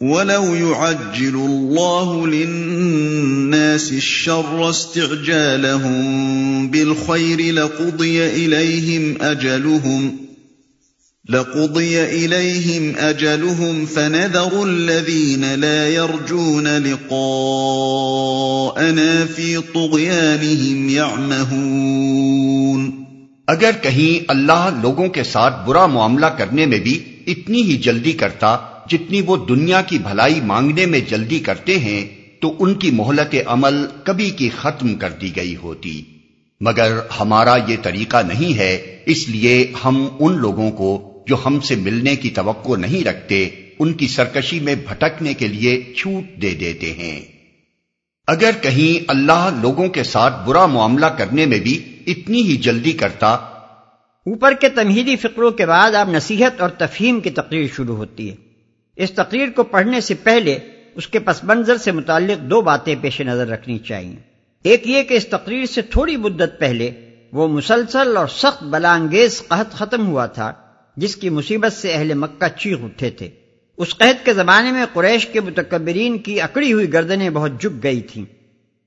وَلَوْ يُعَجِّلُ اللَّهُ لِلنَّاسِ الشَّرَّ اسْتِعْجَالَهُم بِالْخَيْرِ لَقُضِيَ إِلَيْهِمْ أَجَلُهُمْ لقضي إليهم أجلهم فنذر الذين لا يرجون لقاءنا في طغيانهم يعمهون اگر کہیں اللہ لوگوں کے ساتھ برا معاملہ کرنے میں بھی اتنی ہی جلدی کرتا جتنی وہ دنیا کی بھلائی مانگنے میں جلدی کرتے ہیں، تو ان کی مہلت عمل کبھی کی ختم کر دی گئی ہوتی۔ مگر ہمارا یہ طریقہ نہیں ہے، اس لیے ہم ان لوگوں کو جو ہم سے ملنے کی توقع نہیں رکھتے، ان کی سرکشی میں بھٹکنے کے لیے چھوٹ دے دیتے ہیں۔ اگر کہیں اللہ لوگوں کے ساتھ برا معاملہ کرنے میں بھی اتنی ہی جلدی کرتا۔ اوپر کے تمہیدی فکروں کے بعد اب نصیحت اور تفہیم کی تقریر شروع ہوتی ہے۔ اس تقریر کو پڑھنے سے پہلے اس کے پس منظر سے متعلق دو باتیں پیش نظر رکھنی چاہیے۔ ایک یہ کہ اس تقریر سے تھوڑی مدت پہلے وہ مسلسل اور سخت بلانگیز قحط ختم ہوا تھا، جس کی مصیبت سے اہل مکہ چیخ اٹھے تھے۔ اس قحط کے زمانے میں قریش کے متکبرین کی اکڑی ہوئی گردنیں بہت جھک گئی تھیں۔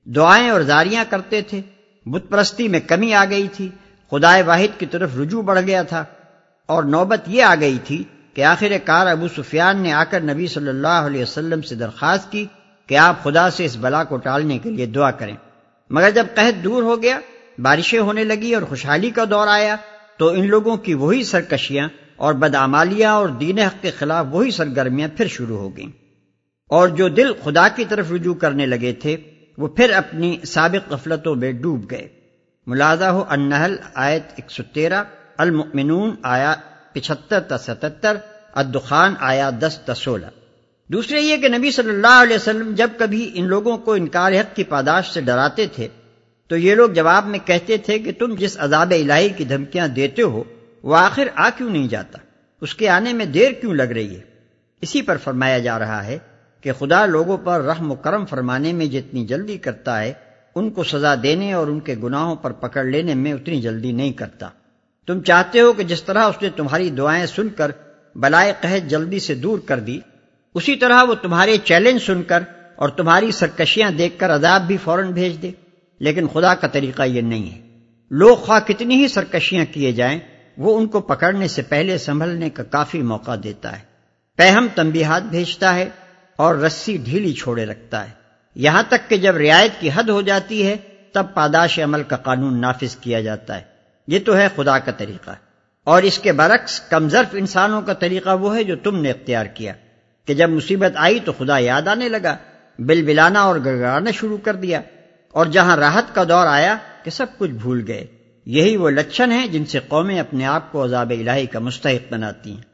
دعائیں اور زاریاں کرتے تھے۔ بت پرستی میں کمی آ گئی تھی۔ خدائے واحد کی طرف رجوع بڑھ گیا تھا۔ اور نوبت یہ آ گئی تھی کہ آخر کار ابو سفیان نے آ کر نبی صلی اللہ علیہ وسلم سے درخواست کی کہ آپ خدا سے اس بلا کو ٹالنے کے لیے دعا کریں۔ مگر جب قحط دور ہو گیا، بارشیں ہونے لگی اور خوشحالی کا دور آیا، تو ان لوگوں کی وہی سرکشیاں اور بدعمالیاں اور دین حق کے خلاف وہی سرگرمیاں پھر شروع ہو گئیں۔ اور جو دل خدا کی طرف رجوع کرنے لگے تھے، وہ پھر اپنی سابق غفلتوں میں ڈوب گئے۔ ملازہ ہو النحل آیت ایک سو تیرہ، المؤمنون آیا پچہتر تا ستتر، الدخان آیا دس تا سولہ۔ دوسرے یہ کہ نبی صلی اللہ علیہ وسلم جب کبھی ان لوگوں کو انکار حق کی پاداش سے ڈراتے تھے، تو یہ لوگ جواب میں کہتے تھے کہ تم جس عذاب الہی کی دھمکیاں دیتے ہو، وہ آخر آ کیوں نہیں جاتا؟ اس کے آنے میں دیر کیوں لگ رہی ہے؟ اسی پر فرمایا جا رہا ہے کہ خدا لوگوں پر رحم و کرم فرمانے میں جتنی جلدی کرتا ہے، ان کو سزا دینے اور ان کے گناہوں پر پکڑ لینے میں اتنی جلدی نہیں کرتا۔ تم چاہتے ہو کہ جس طرح اس نے تمہاری دعائیں سن کر بلائے قحط جلدی سے دور کر دی، اسی طرح وہ تمہارے چیلنج سن کر اور تمہاری سرکشیاں دیکھ کر عذاب بھی فوراً بھیج دے۔ لیکن خدا کا طریقہ یہ نہیں ہے۔ لوگ خواہ کتنی ہی سرکشیاں کیے جائیں، وہ ان کو پکڑنے سے پہلے سنبھلنے کا کافی موقع دیتا ہے۔ پہم تنبیہات بھیجتا ہے اور رسی ڈھیلی چھوڑے رکھتا ہے۔ یہاں تک کہ جب رعایت کی حد ہو جاتی ہے، تب پاداش عمل کا قانون نافذ کیا جاتا ہے۔ یہ تو ہے خدا کا طریقہ۔ اور اس کے برعکس کمزرف انسانوں کا طریقہ وہ ہے جو تم نے اختیار کیا۔ کہ جب مصیبت آئی تو خدا یاد آنے لگا، بل بلانا اور گڑگڑانا شروع کر دیا۔ اور جہاں راحت کا دور آیا کہ سب کچھ بھول گئے۔ یہی وہ لچھن ہیں جن سے قومیں اپنے آپ کو عذاب الہی کا مستحق بناتی ہیں۔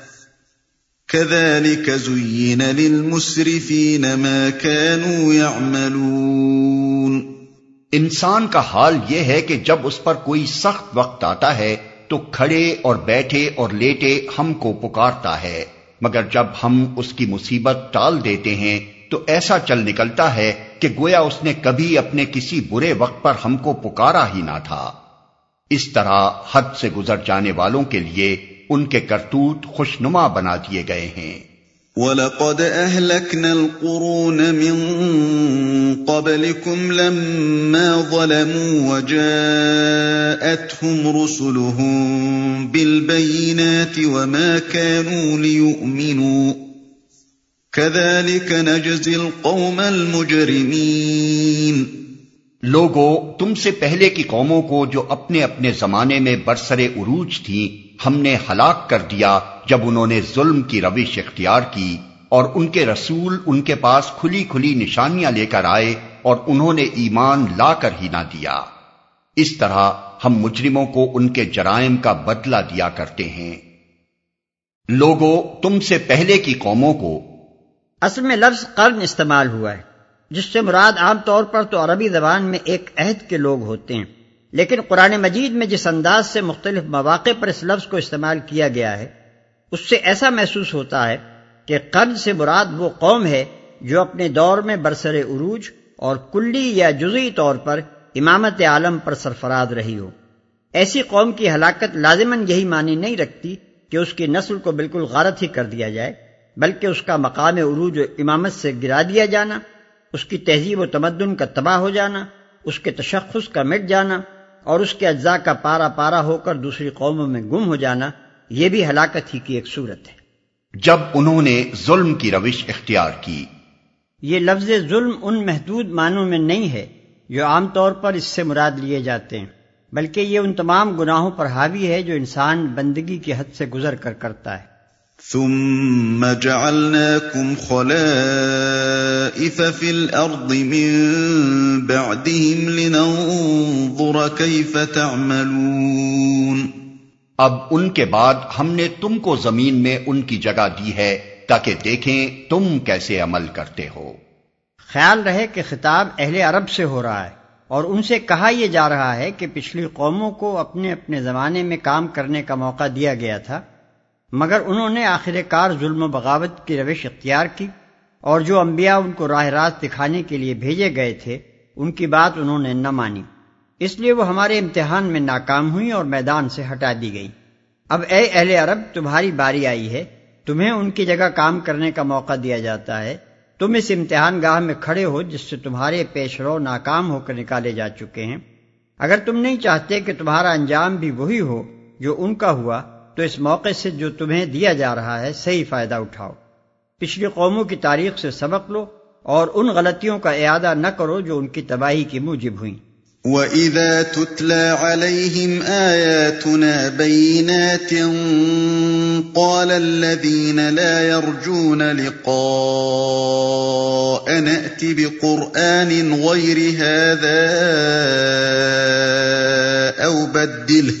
كذلك زين للمسرفين ما كانوا يعملون انسان کا حال یہ ہے کہ جب اس پر کوئی سخت وقت آتا ہے، تو کھڑے اور بیٹھے اور لیٹے ہم کو پکارتا ہے۔ مگر جب ہم اس کی مصیبت ٹال دیتے ہیں، تو ایسا چل نکلتا ہے کہ گویا اس نے کبھی اپنے کسی برے وقت پر ہم کو پکارا ہی نہ تھا۔ اس طرح حد سے گزر جانے والوں کے لیے ان کے کرتوت خوشنما بنا دیے گئے ہیں۔ وَلَقَدْ أَهْلَكْنَا الْقُرُونَ مِن قَبْلِكُمْ لَمَّا ظَلَمُوا وَجَاءَتْهُمْ رُسُلُهُم بِالْبَيِّنَاتِ وَمَا كَانُوا لِيُؤْمِنُوا۔ كَذَلِكَ نَجْزِي الْقَوْمَ الْمُجْرِمِينَ۔ لوگو، تم سے پہلے کی قوموں کو جو اپنے اپنے زمانے میں برسر عروج تھیں ہم نے ہلاک کر دیا جب انہوں نے ظلم کی روش اختیار کی اور ان کے رسول ان کے پاس کھلی کھلی نشانیاں لے کر آئے اور انہوں نے ایمان لا کر ہی نہ دیا۔ اس طرح ہم مجرموں کو ان کے جرائم کا بدلہ دیا کرتے ہیں۔ لوگوں تم سے پہلے کی قوموں کو۔ اصل میں لفظ قرن استعمال ہوا ہے۔ جس سے مراد عام طور پر تو عربی زبان میں ایک عہد کے لوگ ہوتے ہیں۔ لیکن قرآن مجید میں جس انداز سے مختلف مواقع پر اس لفظ کو استعمال کیا گیا ہے، اس سے ایسا محسوس ہوتا ہے کہ قرن سے مراد وہ قوم ہے جو اپنے دور میں برسر عروج اور کلی یا جزئی طور پر امامت عالم پر سرفراز رہی ہو۔ ایسی قوم کی ہلاکت لازماً یہی معنی نہیں رکھتی کہ اس کی نسل کو بالکل غارت ہی کر دیا جائے، بلکہ اس کا مقام عروج و امامت سے گرا دیا جانا اس کی تہذیب و تمدن کا تباہ ہو جانا اس کے تشخص کا مٹ جانا اور اس کے اجزاء کا پارا پارا ہو کر دوسری قوموں میں گم ہو جانا یہ بھی ہلاکت ہی کی ایک صورت ہے۔ جب انہوں نے ظلم کی روش اختیار کی۔ یہ لفظ ظلم ان محدود معنوں میں نہیں ہے جو عام طور پر اس سے مراد لیے جاتے ہیں بلکہ یہ ان تمام گناہوں پر حاوی ہے جو انسان بندگی کی حد سے گزر کر کرتا ہے۔ ثم جعلناكم خلائف في الأرض من بعدهم لننظر كيف تعملون۔ اب ان کے بعد ہم نے تم کو زمین میں ان کی جگہ دی ہے تاکہ دیکھیں تم کیسے عمل کرتے ہو۔ خیال رہے کہ خطاب اہل عرب سے ہو رہا ہے اور ان سے کہا یہ جا رہا ہے کہ پچھلی قوموں کو اپنے اپنے زمانے میں کام کرنے کا موقع دیا گیا تھا۔ مگر انہوں نے آخر کار ظلم و بغاوت کی روش اختیار کی اور جو انبیاء ان کو راہ راست دکھانے کے لیے بھیجے گئے تھے، ان کی بات انہوں نے نہ مانی۔ اس لیے وہ ہمارے امتحان میں ناکام ہوئی اور میدان سے ہٹا دی گئی اب اے اہل عرب، تمہاری باری آئی ہے۔ تمہیں ان کی جگہ کام کرنے کا موقع دیا جاتا ہے۔ تم اس امتحان گاہ میں کھڑے ہو، جس سے تمہارے پیش رو ناکام ہو کر نکالے جا چکے ہیں۔ اگر تم نہیں چاہتے کہ تمہارا انجام بھی وہی ہو جو ان کا ہوا تو اس موقع سے جو تمہیں دیا جا رہا ہے، صحیح فائدہ اٹھاؤ۔ پچھلی قوموں کی تاریخ سے سبق لو اور ان غلطیوں کا اعادہ نہ کرو جو ان کی تباہی کی موجب ہوئیں۔ وَإِذَا تُتْلَى عَلَيْهِمْ آيَاتُنَا بَيِّنَاتٍ قَالَ الَّذِينَ لَا يَرْجُونَ لِقَاءَ، نَأْتِ بِقُرْآنٍ غَيْرِ هَذَا أَوْ بَدِّلْهُ۔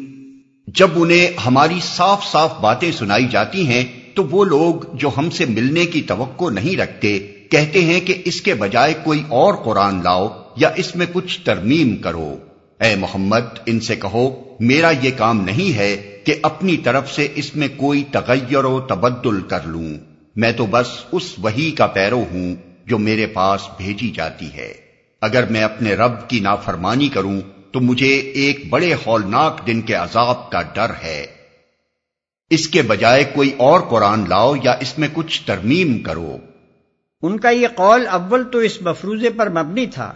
جب انہیں ہماری صاف صاف باتیں سنائی جاتی ہیں، تو وہ لوگ جو ہم سے ملنے کی توقع نہیں رکھتے، کہتے ہیں کہ اس کے بجائے کوئی اور قرآن لاؤ یا اس میں کچھ ترمیم کرو۔ اے محمد، ان سے کہو، میرا یہ کام نہیں ہے کہ اپنی طرف سے اس میں کوئی تغیر و تبدل کر لوں۔ میں تو بس اس وہی کا پیرو ہوں جو میرے پاس بھیجی جاتی ہے۔ اگر میں اپنے رب کی نافرمانی کروں تو مجھے ایک بڑے ہولناک دن کے عذاب کا ڈر ہے۔ اس کے بجائے کوئی اور قرآن لاؤ یا اس میں کچھ ترمیم کرو۔ ان کا یہ قول اول تو اس مفروضے پر مبنی تھا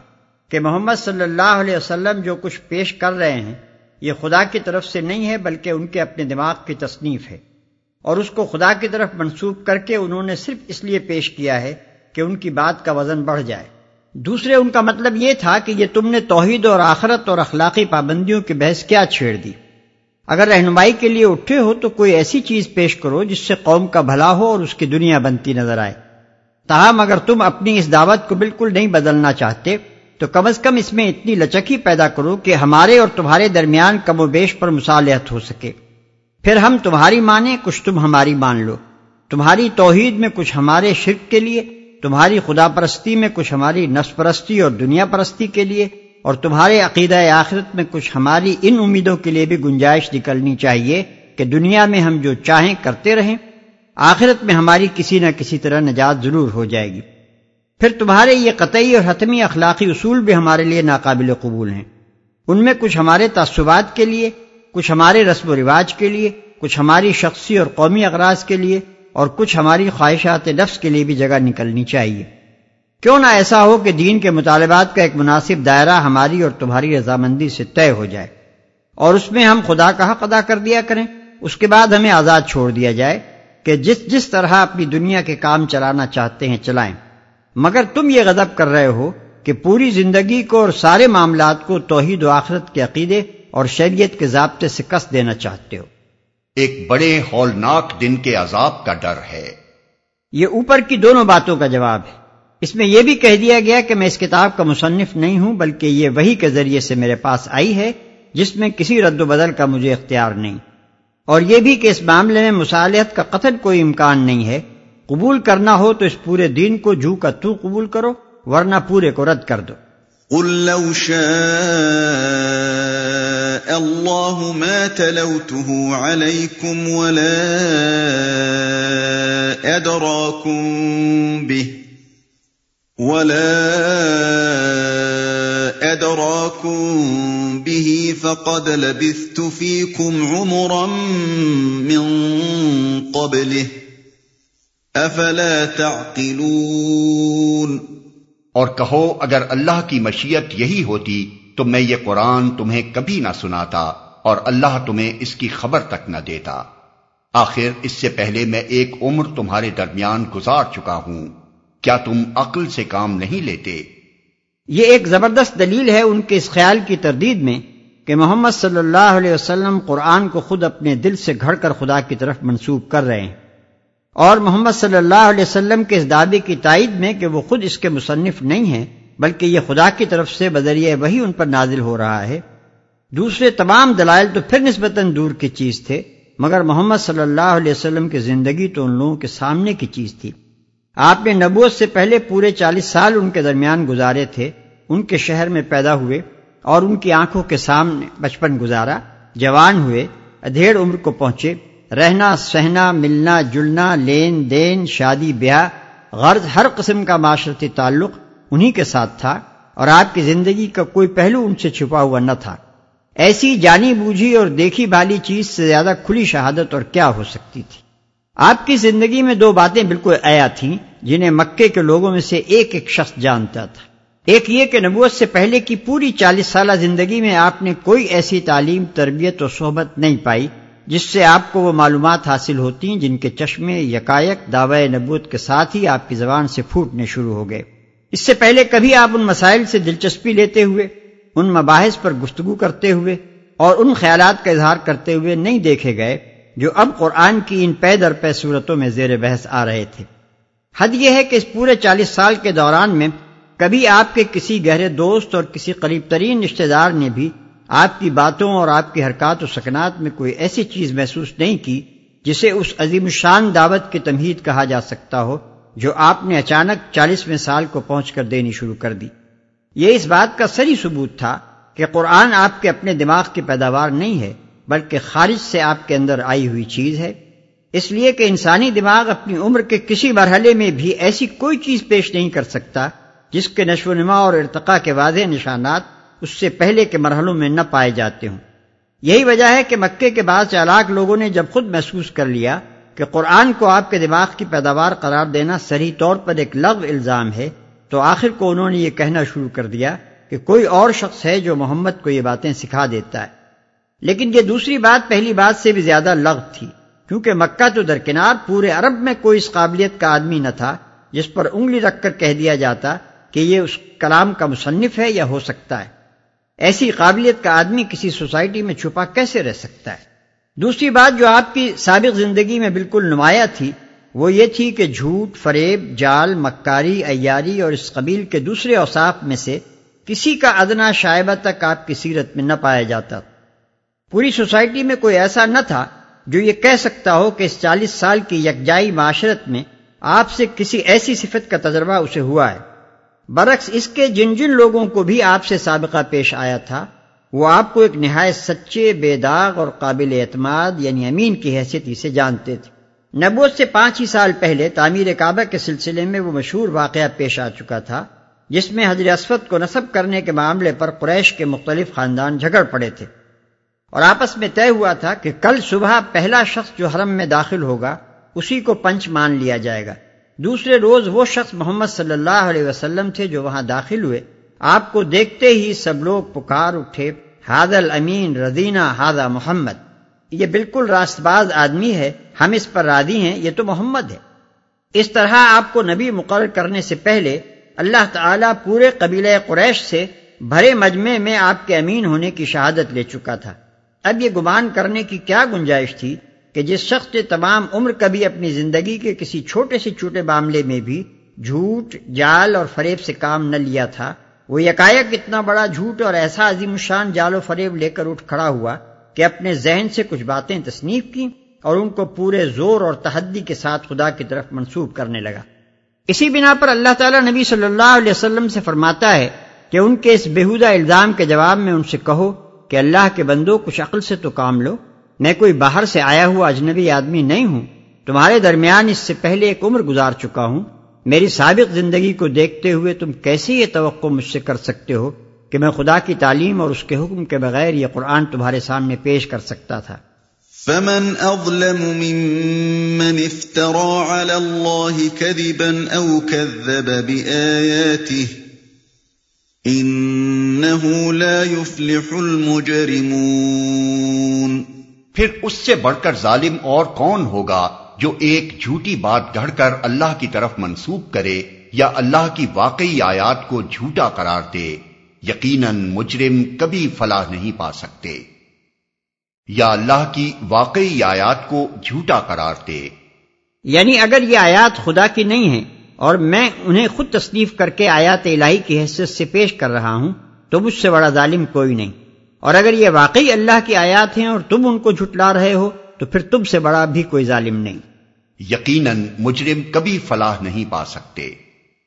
کہ محمد صلی اللہ علیہ وسلم جو کچھ پیش کر رہے ہیں، یہ خدا کی طرف سے نہیں ہے بلکہ ان کے اپنے دماغ کی تصنیف ہے۔ اور اس کو خدا کی طرف منسوخ کر کے انہوں نے صرف اس لیے پیش کیا ہے کہ ان کی بات کا وزن بڑھ جائے۔ دوسرے ان کا مطلب یہ تھا کہ یہ تم نے توحید اور آخرت اور اخلاقی پابندیوں کی بحث کیا چھیڑ دی۔ اگر رہنمائی کے لیے اٹھے ہو تو کوئی ایسی چیز پیش کرو جس سے قوم کا بھلا ہو اور اس کی دنیا بنتی نظر آئے۔ تاہم، اگر تم اپنی اس دعوت کو بالکل نہیں بدلنا چاہتے، تو کم از کم اس میں اتنی لچکی پیدا کرو کہ ہمارے اور تمہارے درمیان کم و بیش پر مصالحت ہو سکے۔ پھر ہم تمہاری مانیں، کچھ تم ہماری مان لو۔ تمہاری توحید میں کچھ ہمارے شرک کے لیے تمہاری خدا پرستی میں کچھ ہماری نفس پرستی اور دنیا پرستی کے لیے اور تمہارے عقیدہ آخرت میں کچھ ہماری ان امیدوں کے لیے بھی گنجائش نکلنی چاہیے کہ دنیا میں ہم جو چاہیں کرتے رہیں۔ آخرت میں ہماری کسی نہ کسی طرح نجات ضرور ہو جائے گی۔ پھر تمہارے یہ قطعی اور حتمی اخلاقی اصول بھی ہمارے لیے ناقابل قبول ہیں۔ ان میں کچھ ہمارے تعصبات کے لیے، کچھ ہمارے رسم و رواج کے لیے، کچھ ہماری شخصی اور قومی اغراض کے لیے اور کچھ ہماری خواہشات نفس کے لیے بھی جگہ نکلنی چاہیے۔ کیوں نہ ایسا ہو کہ دین کے مطالبات کا ایک مناسب دائرہ ہماری اور تمہاری رضامندی سے طے ہو جائے اور اس میں ہم خدا کا حق ادا کر دیا کریں۔ اس کے بعد ہمیں آزاد چھوڑ دیا جائے کہ جس جس طرح اپنی دنیا کے کام چلانا چاہتے ہیں چلائیں۔ مگر تم یہ غضب کر رہے ہو کہ پوری زندگی کو اور سارے معاملات کو توحید و آخرت کے عقیدے اور شریعت کے ضابطے سے کس دینا چاہتے ہو۔ ایک بڑے ہولناک دن کے عذاب کا ڈر ہے۔ یہ اوپر کی دونوں باتوں کا جواب ہے۔ اس میں یہ بھی کہہ دیا گیا کہ میں اس کتاب کا مصنف نہیں ہوں بلکہ یہ وہی کے ذریعے سے میرے پاس آئی ہے جس میں کسی رد و بدل کا مجھے اختیار نہیں۔ اور یہ بھی کہ اس معاملے میں مصالحت کا قتل کوئی امکان نہیں ہے۔ قبول کرنا ہو تو اس پورے دین کو جو کا تو قبول کرو ورنہ پورے کو رد کر دو۔ قل لو شاء الله ما تلوته عليكم ولا أدراكم به ولا أدراكم به فقد لبثت فيكم عمرا من قبله أفلا تعقلون اور کہو اگر اللہ کی مشیت یہی ہوتی تو میں یہ قرآن تمہیں کبھی نہ سناتا اور اللہ تمہیں اس کی خبر تک نہ دیتا۔ آخر اس سے پہلے میں ایک عمر تمہارے درمیان گزار چکا ہوں۔ کیا تم عقل سے کام نہیں لیتے؟ یہ ایک زبردست دلیل ہے ان کے اس خیال کی تردید میں کہ محمد صلی اللہ علیہ وسلم قرآن کو خود اپنے دل سے گھڑ کر خدا کی طرف منسوخ کر رہے ہیں۔ اور محمد صلی اللہ علیہ وسلم کے اس دعوے کی تائید میں کہ وہ خود اس کے مصنف نہیں ہیں بلکہ یہ خدا کی طرف سے بذریعہ وہی ان پر نازل ہو رہا ہے۔ دوسرے تمام دلائل تو پھر نسبتاً دور کی چیز تھے، مگر محمد صلی اللہ علیہ وسلم کی زندگی تو ان لوگوں کے سامنے کی چیز تھی۔ آپ نے نبوت سے پہلے پورے چالیس سال ان کے درمیان گزارے تھے، ان کے شہر میں پیدا ہوئے اور ان کی آنکھوں کے سامنے بچپن گزارا، جوان ہوئے، ادھیڑ عمر کو پہنچے، رہنا، سہنا، ملنا، جلنا، لین دین، شادی، بیاہ، غرض، ہر قسم کا معاشرتی تعلق انہی کے ساتھ تھا اور آپ کی زندگی کا کوئی پہلو ان سے چھپا ہوا نہ تھا۔ ایسی جانی بوجھی اور دیکھی بالی چیز سے زیادہ کھلی شہادت اور کیا ہو سکتی تھی؟ آپ کی زندگی میں دو باتیں بالکل ایا تھیں جنہیں مکے کے لوگوں میں سے ایک ایک شخص جانتا تھا۔ ایک یہ کہ نبوت سے پہلے کی پوری چالیس سالہ زندگی میں آپ نے کوئی ایسی تعلیم، تربیت اور صحبت نہیں پائی جس سے آپ کو وہ معلومات حاصل ہوتی جن کے چشمے یکایک دعوی نبوت کے ساتھ ہی آپ کی زبان سے پھوٹنے شروع ہو گئے۔ اس سے پہلے کبھی آپ ان مسائل سے دلچسپی لیتے ہوئے، ان مباحث پر گفتگو کرتے ہوئے اور ان خیالات کا اظہار کرتے ہوئے نہیں دیکھے گئے جو اب قرآن کی ان پے در پے صورتوں میں زیر بحث آ رہے تھے۔ حد یہ ہے کہ اس پورے چالیس سال کے دوران میں کبھی آپ کے کسی گہرے دوست اور کسی قریب ترین رشتہ دار نے بھی آپ کی باتوں اور آپ کی حرکات و سکنات میں کوئی ایسی چیز محسوس نہیں کی جسے اس عظیم شان دعوت کی تمہید کہا جا سکتا ہو۔ جو آپ نے اچانک چالیسویں سال کو پہنچ کر دینی شروع کر دی۔ یہ اس بات کا سری ثبوت تھا کہ قرآن آپ کے اپنے دماغ کی پیداوار نہیں ہے، بلکہ خارج سے آپ کے اندر آئی ہوئی چیز ہے۔ اس لیے کہ انسانی دماغ اپنی عمر کے کسی مرحلے میں بھی ایسی کوئی چیز پیش نہیں کر سکتا جس کے نشو و نما اور ارتقاء کے واضح نشانات اس سے پہلے کے مرحلوں میں نہ پائے جاتے ہوں۔ یہی وجہ ہے کہ مکے کے بعد چالاک لوگوں نے جب خود محسوس کر لیا کہ قرآن کو آپ کے دماغ کی پیداوار قرار دینا صحیح طور پر ایک لغو الزام ہے، تو آخر کو انہوں نے یہ کہنا شروع کر دیا کہ کوئی اور شخص ہے جو محمد کو یہ باتیں سکھا دیتا ہے۔ لیکن یہ دوسری بات، پہلی بات سے بھی زیادہ لغ تھی، کیونکہ مکہ تو درکنار پورے عرب میں کوئی اس قابلیت کا آدمی نہ تھا، جس پر انگلی رکھ کر کہہ دیا جاتا کہ یہ اس کلام کا مصنف ہے یا ہو سکتا ہے۔ ایسی قابلیت کا آدمی کسی سوسائٹی میں چھپا کیسے رہ سکتا ہے؟ دوسری بات جو آپ کی سابق زندگی میں بالکل نمایاں تھی، وہ یہ تھی کہ جھوٹ، فریب، جال، مکاری، ایاری اور اس قبیل کے دوسرے اوساف میں سے کسی کا ادنا شائبہ تک آپ کی سیرت میں نہ پایا جاتا۔ پوری سوسائٹی میں کوئی ایسا نہ تھا جو یہ کہہ سکتا ہو کہ اس چالیس سال کی یکجائی معاشرت میں آپ سے کسی ایسی صفت کا تجربہ اسے ہوا ہے۔ برعکس اس کے جن جن لوگوں کو بھی آپ سے سابقہ پیش آیا تھا وہ آپ کو ایک نہایت سچے، بے داغ اور قابل اعتماد یعنی امین کی حیثیت سے جانتے تھے۔ نبوت سے پانچ ہی سال پہلے تعمیر کعبہ کے سلسلے میں وہ مشہور واقعہ پیش آ چکا تھا، جس میں حضر اسفت کو نصب کرنے کے معاملے پر قریش کے مختلف خاندان جھگڑ پڑے تھے۔ اور آپس میں طے ہوا تھا کہ کل صبح پہلا شخص جو حرم میں داخل ہوگا، اسی کو پنچ مان لیا جائے گا۔ دوسرے روز وہ شخص محمد صلی اللہ علیہ وسلم تھے جو وہاں داخل ہوئے۔ آپ کو دیکھتے ہی سب لوگ پکار اٹھے حادل امین رضینہ ہادہ محمد. یہ بالکل راست باز آدمی ہے، ہم اس پر رادی ہیں، یہ تو محمد ہے۔ اس طرح آپ کو نبی مقرر کرنے سے پہلے اللہ تعالیٰ پورے قبیلہ قریش سے بھرے مجمع میں آپ کے امین ہونے کی شہادت لے چکا تھا۔ اب یہ گمان کرنے کی کیا گنجائش تھی کہ جس شخص نے تمام عمر کبھی اپنی زندگی کے کسی چھوٹے سے چھوٹے معاملے میں بھی جھوٹ، جال اور فریب سے کام نہ لیا تھا وہ یکایک اتنا بڑا جھوٹ اور ایسا عظیم الشان جال و فریب لے کر اٹھ کھڑا ہوا کہ اپنے ذہن سے کچھ باتیں تصنیف کی اور ان کو پورے زور اور تحدی کے ساتھ خدا کی طرف منسوب کرنے لگا۔ اسی بنا پر اللہ تعالیٰ نبی صلی اللہ علیہ وسلم سے فرماتا ہے کہ ان کے اس بےحدہ الزام کے جواب میں ان سے کہو کہ اللہ کے بندو، کچھ عقل سے تو کام لو۔ میں کوئی باہر سے آیا ہوا اجنبی آدمی نہیں ہوں۔ تمہارے درمیان اس سے پہلے ایک عمر گزار چکا ہوں۔ میری سابق زندگی کو دیکھتے ہوئے تم کیسے یہ توقع مجھ سے کر سکتے ہو کہ میں خدا کی تعلیم اور اس کے حکم کے بغیر یہ قرآن تمہارے سامنے پیش کر سکتا تھا؟ فمن اظلم ممن افترى على الله كذبا او كذب باياته انه لا يفلح المجرمون پھر اس سے بڑھ کر ظالم اور کون ہوگا؟ جو ایک جھوٹی بات گھڑ کر اللہ کی طرف منسوب کرے یا اللہ کی واقعی آیات کو جھوٹا قرار دے، یقیناً مجرم کبھی فلاح نہیں پا سکتے۔ یا اللہ کی واقعی آیات کو جھوٹا قرار دے۔ یعنی اگر یہ آیات خدا کی نہیں ہیں اور میں انہیں خود تصنیف کر کے آیات الہی کی حیثیت سے پیش کر رہا ہوں، تو مجھ سے بڑا ظالم کوئی نہیں۔ اور اگر یہ واقعی اللہ کی آیات ہیں اور تم ان کو جھٹلا رہے ہو تو پھر تم سے بڑا بھی کوئی ظالم نہیں۔ یقیناً مجرم کبھی فلاح نہیں پا سکتے۔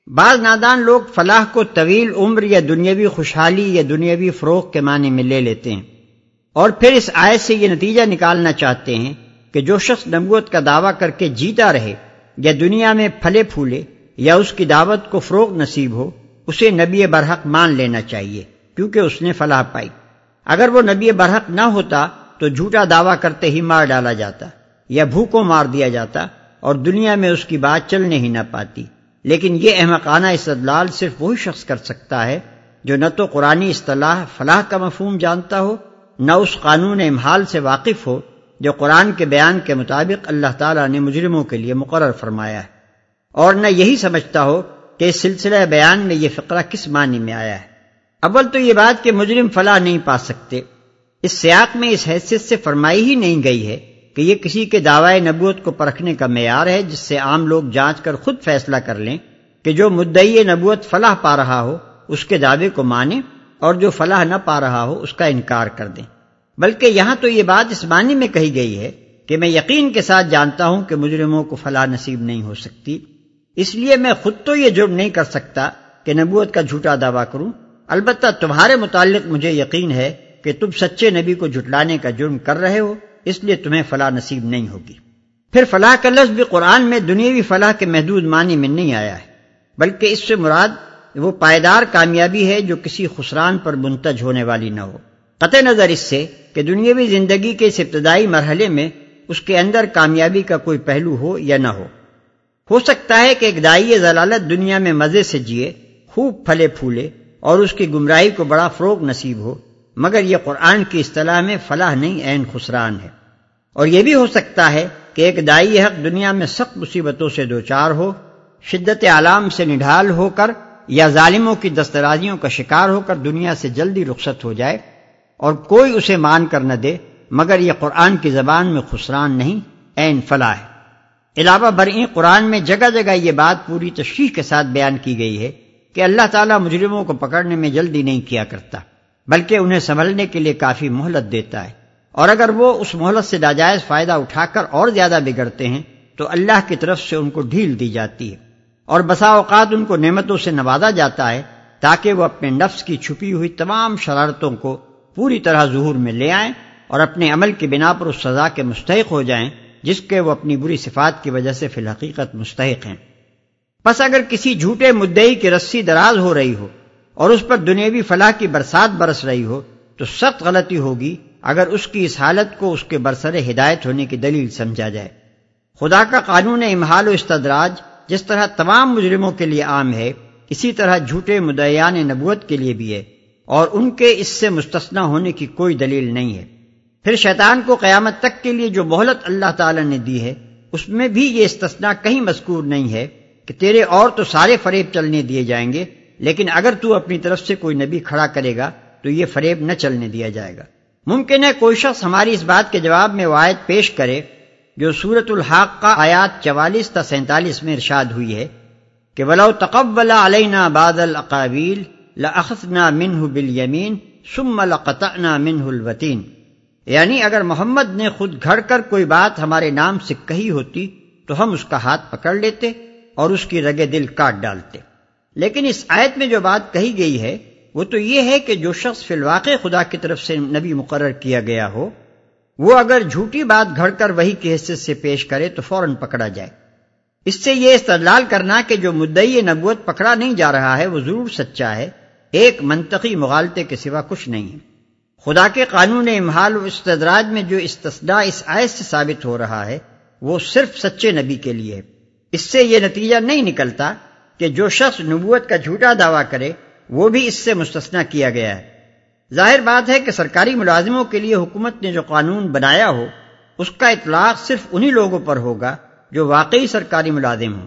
بعض نادان لوگ فلاح کو طویل عمر یا دنیاوی خوشحالی یا دنیاوی فروغ کے معنی میں لے لیتے ہیں۔ اور پھر اس آیت سے یہ نتیجہ نکالنا چاہتے ہیں کہ جو شخص نبوت کا دعویٰ کر کے جیتا رہے یا دنیا میں پھلے پھولے یا اس کی دعوت کو فروغ نصیب ہو اسے نبی برحق مان لینا چاہیے کیونکہ اس نے فلاح پائی۔ اگر وہ نبی برحق نہ ہوتا تو جھوٹا دعویٰ کرتے ہی مار ڈالا جاتا یا بھوکوں مار دیا جاتا اور دنیا میں اس کی بات چلنے ہی نہ پاتی۔ لیکن یہ احمقانہ استدلال صرف وہی شخص کر سکتا ہے جو نہ تو قرآن اصطلاح فلاح کا مفہوم جانتا ہو، نہ اس قانون امحال سے واقف ہو جو قرآن کے بیان کے مطابق اللہ تعالیٰ نے مجرموں کے لیے مقرر فرمایا ہے۔ اور نہ یہی سمجھتا ہو کہ اس سلسلہ بیان میں یہ فقرہ کس معنی میں آیا ہے۔ اول تو یہ بات کہ مجرم فلاح نہیں پا سکتے۔ اس سیاق میں اس حیثیت سے فرمائی ہی نہیں گئی ہے کہ یہ کسی کے دعوی نبوت کو پرکھنے کا معیار ہے جس سے عام لوگ جانچ کر خود فیصلہ کر لیں کہ جو مدعی نبوت فلاح پا رہا ہو، اس کے دعوے کو مانے اور جو فلاح نہ پا رہا ہو، اس کا انکار کر دیں۔ بلکہ یہاں تو یہ بات اس معنی میں کہی گئی ہے کہ میں یقین کے ساتھ جانتا ہوں کہ مجرموں کو فلاح نصیب نہیں ہو سکتی۔ اس لیے میں خود تو یہ جرم نہیں کر سکتا کہ نبوت کا جھوٹا دعویٰ کروں۔ البتہ تمہارے متعلق مجھے یقین ہے کہ تم سچے نبی کو جھٹلانے کا جرم کر رہے ہو، اس لیے تمہیں فلاح نصیب نہیں ہوگی۔ پھر فلاح کا لفظ بھی قرآن میں دنیاوی فلاح کے محدود معنی میں نہیں آیا ہے، بلکہ اس سے مراد وہ پائیدار کامیابی ہے جو کسی خسران پر منتج ہونے والی نہ ہو۔ قطع نظر اس سے کہ دنیاوی زندگی کے اس ابتدائی مرحلے میں اس کے اندر کامیابی کا کوئی پہلو ہو یا نہ ہو۔ ہو سکتا ہے کہ ایک دائی ضلالت دنیا میں مزے سے جیے، خوب پھلے پھولے اور اس کی گمراہی کو بڑا فروغ نصیب ہو۔ مگر یہ قرآن کی اصطلاح میں فلاح نہیں، عین خسران ہے۔ اور یہ بھی ہو سکتا ہے کہ ایک دائی حق دنیا میں سخت مصیبتوں سے دوچار ہو، شدت عالام سے نڈھال ہو کر یا ظالموں کی دسترازیوں کا شکار ہو کر دنیا سے جلدی رخصت ہو جائے اور کوئی اسے مان کر نہ دے، مگر یہ قرآن کی زبان میں خسران نہیں، عین فلاح ہے۔ علاوہ برئیں قرآن میں جگہ جگہ یہ بات پوری تشریح کے ساتھ بیان کی گئی ہے کہ اللہ تعالیٰ مجرموں کو پکڑنے میں جلدی نہیں کیا کرتا۔ بلکہ انہیں سنبھلنے کے لیے کافی مہلت دیتا ہے۔ اور اگر وہ اس مہلت سے ناجائز فائدہ اٹھا کر اور زیادہ بگڑتے ہیں، تو اللہ کی طرف سے ان کو ڈھیل دی جاتی ہے۔ اور بسا اوقات ان کو نعمتوں سے نوازا جاتا ہے، تاکہ وہ اپنے نفس کی چھپی ہوئی تمام شرارتوں کو پوری طرح ظہور میں لے آئیں اور اپنے عمل کی بنا پر اس سزا کے مستحق ہو جائیں، جس کے وہ اپنی بری صفات کی وجہ سے فی الحقیقت مستحق ہیں۔ بس اگر کسی جھوٹے مدعی کی رسی دراز ہو رہی ہو اور اس پر دنیاوی فلاح کی برسات برس رہی ہو تو سخت غلطی ہوگی اگر اس کی اس حالت کو اس کے برسر ہدایت ہونے کی دلیل سمجھا جائے۔ خدا کا قانون امحال و استدراج جس طرح تمام مجرموں کے لیے عام ہے، اسی طرح جھوٹے مدعیان نبوت کے لیے بھی ہے، اور ان کے اس سے مستثنا ہونے کی کوئی دلیل نہیں ہے۔ پھر شیطان کو قیامت تک کے لیے جو مہلت اللہ تعالی نے دی ہے، اس میں بھی یہ استثنا کہیں مذکور نہیں ہے کہ تیرے اور تو سارے فریب چلنے دیے جائیں گے لیکن اگر تو اپنی طرف سے کوئی نبی کھڑا کرے گا، تو یہ فریب نہ چلنے دیا جائے گا۔ ممکن ہے کوئی شخص ہماری اس بات کے جواب میں وائد پیش کرے جو سورت الحاق کا آیات چوالیس تا سینتالیس میں ارشاد ہوئی ہے کہ ولو تقبل علینا بعد الاقابیل لاخذنا منه بالیمین ثم لقطعنا منه الوتین یعنی اگر محمد نے خود گھڑ کر کوئی بات ہمارے نام سے کہی ہوتی تو ہم اس کا ہاتھ پکڑ لیتے اور اس کی رگے دل کاٹ ڈالتے۔ لیکن اس آیت میں جو بات کہی گئی ہے، وہ تو یہ ہے کہ جو شخص فی الواقع خدا کی طرف سے نبی مقرر کیا گیا ہو، وہ اگر جھوٹی بات گھڑ کر وہی کی حیثیت سے پیش کرے تو فوراً پکڑا جائے۔ اس سے یہ استدلال کرنا کہ جو مدعی نبوت پکڑا نہیں جا رہا ہے، وہ ضرور سچا ہے۔ ایک منطقی مغالطے کے سوا کچھ نہیں ہے۔ خدا کے قانون امحال و استدراج میں جو استثنا اس آیت سے ثابت ہو رہا ہے، وہ صرف سچے نبی کے لیے ہے۔ اس سے یہ نتیجہ نہیں نکلتا کہ جو شخص نبوت کا جھوٹا دعویٰ کرے، وہ بھی اس سے مستثنا کیا گیا ہے۔ ظاہر بات ہے کہ سرکاری ملازموں کے لیے حکومت نے جو قانون بنایا ہو، اس کا اطلاق صرف انہی لوگوں پر ہوگا جو واقعی سرکاری ملازم ہوں۔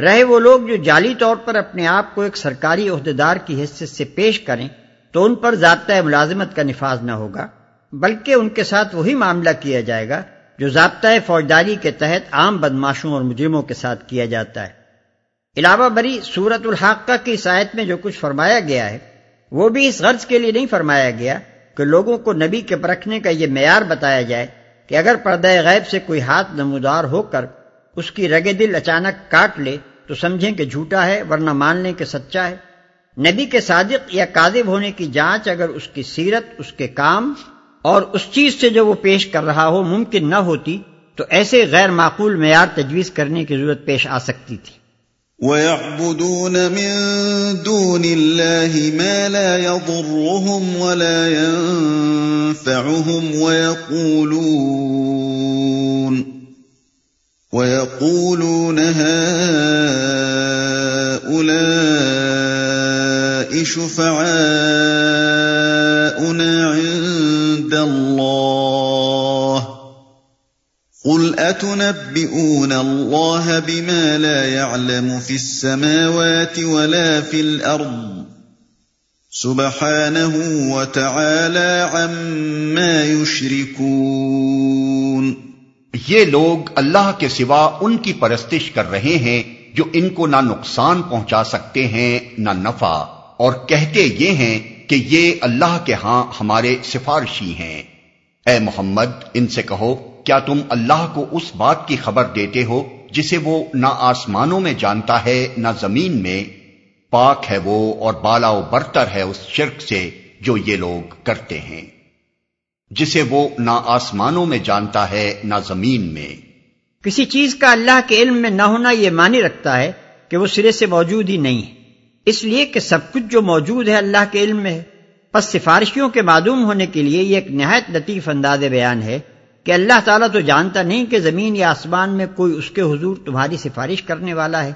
رہے وہ لوگ جو جعلی طور پر اپنے آپ کو ایک سرکاری عہدیدار کی حیثیت سے پیش کریں، تو ان پر ضابطۂ ملازمت کا نفاذ نہ ہوگا، بلکہ ان کے ساتھ وہی معاملہ کیا جائے گا جو ضابطۂ فوجداری کے تحت عام بدماشوں اور مجرموں کے ساتھ کیا جاتا ہے۔ علاوہ بری سورت الحاقہ کی سائت میں جو کچھ فرمایا گیا ہے، وہ بھی اس غرض کے لیے نہیں فرمایا گیا کہ لوگوں کو نبی کے پرکھنے کا یہ معیار بتایا جائے کہ اگر پردہ غیب سے کوئی ہاتھ نمودار ہو کر اس کی رگے دل اچانک کاٹ لے تو سمجھیں کہ جھوٹا ہے، ورنہ مان لیں کہ سچا ہے۔ نبی کے صادق یا کاذب ہونے کی جانچ اگر اس کی سیرت، اس کے کام اور اس چیز سے جو وہ پیش کر رہا ہو ممکن نہ ہوتی تو ایسے غیر معقول معیار تجویز کرنے کی ضرورت پیش آ سکتی تھی۔ وَيَعْبُدُونَ مِن دُونِ اللَّهِ مَا لَا يَضُرُّهُمْ وَلَا يَنفَعُهُمْ وَيَقُولُونَ وَيَقُولُونَ هَؤُلَاءِ شُفَعَاؤُنَا عِندَ اللَّهِ قل اتنبئون الله بما لا يعلم في السماوات ولا في الارض سبحانه وتعالى عما يشركون یہ لوگ اللہ کے سوا ان کی پرستش کر رہے ہیں جو ان کو نہ نقصان پہنچا سکتے ہیں، نہ نفع، اور کہتے یہ ہیں کہ یہ اللہ کے ہاں ہمارے سفارشی ہیں۔ اے محمد، ان سے کہو کیا تم اللہ کو اس بات کی خبر دیتے ہو جسے وہ نہ آسمانوں میں جانتا ہے، نہ زمین میں؟ پاک ہے وہ اور بالا و برتر ہے اس شرک سے جو یہ لوگ کرتے ہیں۔ جسے وہ نہ آسمانوں میں جانتا ہے، نہ زمین میں۔ کسی چیز کا اللہ کے علم میں نہ ہونا یہ معنی رکھتا ہے کہ وہ سرے سے موجود ہی نہیں۔ ہے اس لیے کہ سب کچھ جو موجود ہے اللہ کے علم میں ہے۔ پس سفارشیوں کے معدوم ہونے کے لیے یہ ایک نہایت لطیف انداز بیان ہے کہ اللہ تعالیٰ تو جانتا نہیں کہ زمین یا آسمان میں کوئی اس کے حضور تمہاری سفارش کرنے والا ہے۔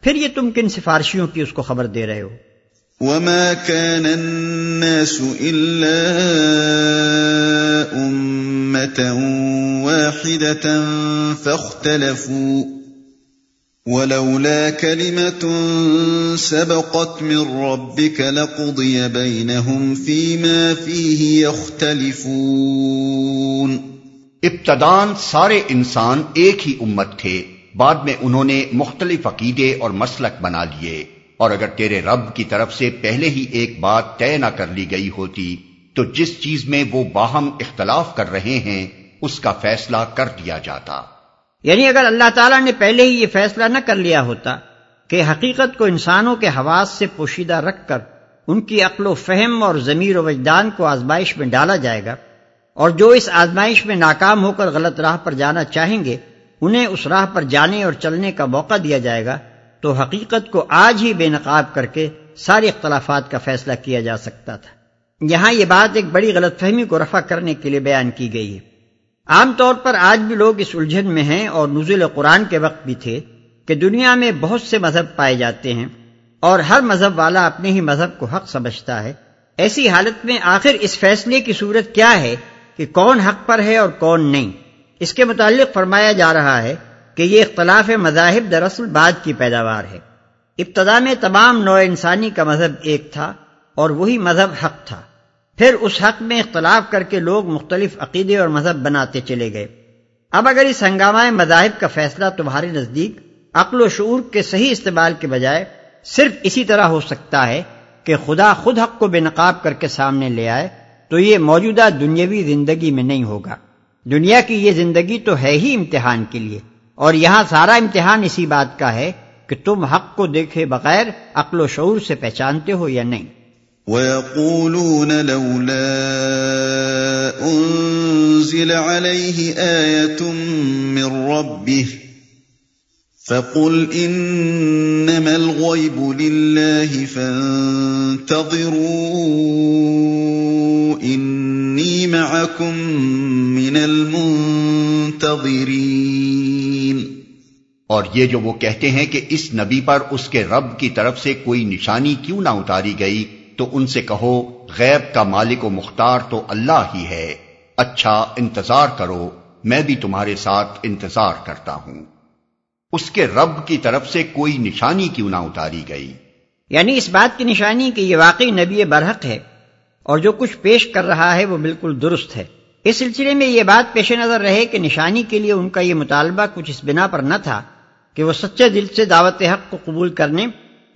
پھر یہ تم کن سفارشیوں کی اس کو خبر دے رہے ہو؟ وما كان الناس إلا أمة واحدة فاختلفوا ولولا كلمة سبقت من ربك لقضي بينهم فيما فيه يختلفون ابتدان سارے انسان ایک ہی امت تھے۔ بعد میں انہوں نے مختلف عقیدے اور مسلک بنا لیے۔ اور اگر تیرے رب کی طرف سے پہلے ہی ایک بات طے نہ کر لی گئی ہوتی، تو جس چیز میں وہ باہم اختلاف کر رہے ہیں، اس کا فیصلہ کر دیا جاتا۔ یعنی اگر اللہ تعالیٰ نے پہلے ہی یہ فیصلہ نہ کر لیا ہوتا کہ حقیقت کو انسانوں کے حواس سے پوشیدہ رکھ کر ان کی عقل و فہم اور ضمیر و وجدان کو آزمائش میں ڈالا جائے گا اور جو اس آزمائش میں ناکام ہو کر غلط راہ پر جانا چاہیں گے، انہیں اس راہ پر جانے اور چلنے کا موقع دیا جائے گا، تو حقیقت کو آج ہی بے نقاب کر کے سارے اختلافات کا فیصلہ کیا جا سکتا تھا۔ یہاں یہ بات ایک بڑی غلط فہمی کو رفع کرنے کے لیے بیان کی گئی ہے۔ عام طور پر آج بھی لوگ اس الجھن میں ہیں اور نزول قرآن کے وقت بھی تھے کہ دنیا میں بہت سے مذہب پائے جاتے ہیں اور ہر مذہب والا اپنے ہی مذہب کو حق سمجھتا ہے۔ ایسی حالت میں آخر اس فیصلے کی صورت کیا ہے؟ کہ کون حق پر ہے اور کون نہیں۔ اس کے متعلق فرمایا جا رہا ہے کہ یہ اختلاف مذاہب دراصل بعد کی پیداوار ہے۔ ابتدا میں تمام نو انسانی کا مذہب ایک تھا اور وہی مذہب حق تھا۔ پھر اس حق میں اختلاف کر کے لوگ مختلف عقیدے اور مذہب بناتے چلے گئے۔ اب اگر اس ہنگامہ مذاہب کا فیصلہ تمہارے نزدیک عقل و شعور کے صحیح استعمال کے بجائے صرف اسی طرح ہو سکتا ہے کہ خدا خود حق کو بے نقاب کر کے سامنے لے آئے تو یہ موجودہ دنیاوی زندگی میں نہیں ہوگا۔ دنیا کی یہ زندگی تو ہے ہی امتحان کے لیے۔ اور یہاں سارا امتحان اسی بات کا ہے کہ تم حق کو دیکھے بغیر عقل و شعور سے پہچانتے ہو یا نہیں۔ وَيَقُولُونَ لَوْلَا أُنزِلَ عَلَيْهِ آيَةٌ مِّن رَّبِّهِ فَقُلْ إِنَّمَا الْغَيْبُ لِلَّهِ فَانتَظِرُوا إِنِّي مَعَكُم مِّنَ الْمُنتَظِرِينَ۔ اور یہ جو وہ کہتے ہیں کہ اس نبی پر اس کے رب کی طرف سے کوئی نشانی کیوں نہ اتاری گئی، تو ان سے کہو، غیب کا مالک و مختار تو اللہ ہی ہے۔ اچھا انتظار کرو، میں بھی تمہارے ساتھ انتظار کرتا ہوں۔ اس کے رب کی طرف سے کوئی نشانی کیوں نہ اتاری گئی؟ یعنی اس بات کی نشانی کہ یہ واقعی نبی برحق ہے اور جو کچھ پیش کر رہا ہے وہ بالکل درست ہے۔ اس سلسلے میں یہ بات پیش نظر رہے کہ نشانی کے لیے ان کا یہ مطالبہ کچھ اس بنا پر نہ تھا کہ وہ سچے دل سے دعوت حق کو قبول کرنے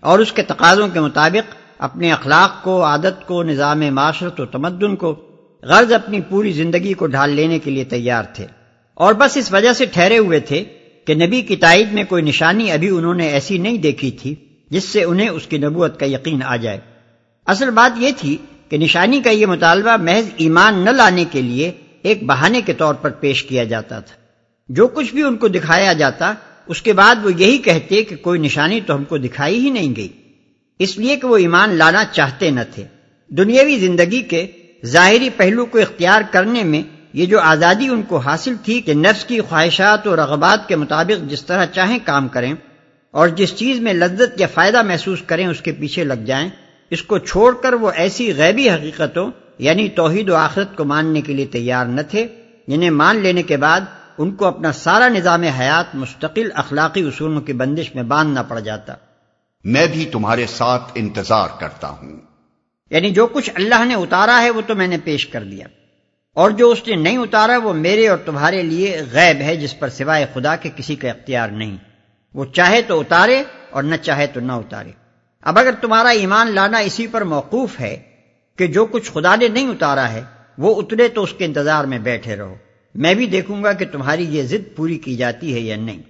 اور اس کے تقاضوں کے مطابق اپنے اخلاق کو، عادت کو، نظام معاشرت و تمدن کو غرض اپنی پوری زندگی کو ڈھال لینے کے لیے تیار تھے۔ اور بس اس وجہ سے ٹھہرے ہوئے تھے کہ نبی کی تائید میں کوئی نشانی ابھی انہوں نے ایسی نہیں دیکھی تھی جس سے انہیں اس کی نبوت کا یقین آ جائے۔ اصل بات یہ تھی کہ نشانی کا یہ مطالبہ محض ایمان نہ لانے کے لیے ایک بہانے کے طور پر پیش کیا جاتا تھا۔ جو کچھ بھی ان کو دکھایا جاتا، اس کے بعد وہ یہی کہتے کہ کوئی نشانی تو ہم کو دکھائی ہی نہیں گئی۔ اس لیے کہ وہ ایمان لانا چاہتے نہ تھے۔ دنیاوی زندگی کے ظاہری پہلو کو اختیار کرنے میں یہ جو آزادی ان کو حاصل تھی کہ نفس کی خواہشات اور رغبات کے مطابق جس طرح چاہیں کام کریں اور جس چیز میں لذت یا فائدہ محسوس کریں اس کے پیچھے لگ جائیں اس کو چھوڑ کر وہ ایسی غیبی حقیقتوں یعنی توحید و آخرت کو ماننے کے لیے تیار نہ تھے جنہیں مان لینے کے بعد ان کو اپنا سارا نظام حیات مستقل اخلاقی اصولوں کی بندش میں باندھنا پڑ جاتا۔ میں بھی تمہارے ساتھ انتظار کرتا ہوں۔ یعنی جو کچھ اللہ نے اتارا ہے وہ تو میں نے پیش کر دیا۔ اور جو اس نے نہیں اتارا وہ میرے اور تمہارے لیے غیب ہے جس پر سوائے خدا کے کسی کا اختیار نہیں۔ وہ چاہے تو اتارے اور نہ چاہے تو نہ اتارے۔ اب اگر تمہارا ایمان لانا اسی پر موقوف ہے کہ جو کچھ خدا نے نہیں اتارا ہے، وہ اترے تو اس کے انتظار میں بیٹھے رہو۔ میں بھی دیکھوں گا کہ تمہاری یہ ضد پوری کی جاتی ہے یا نہیں۔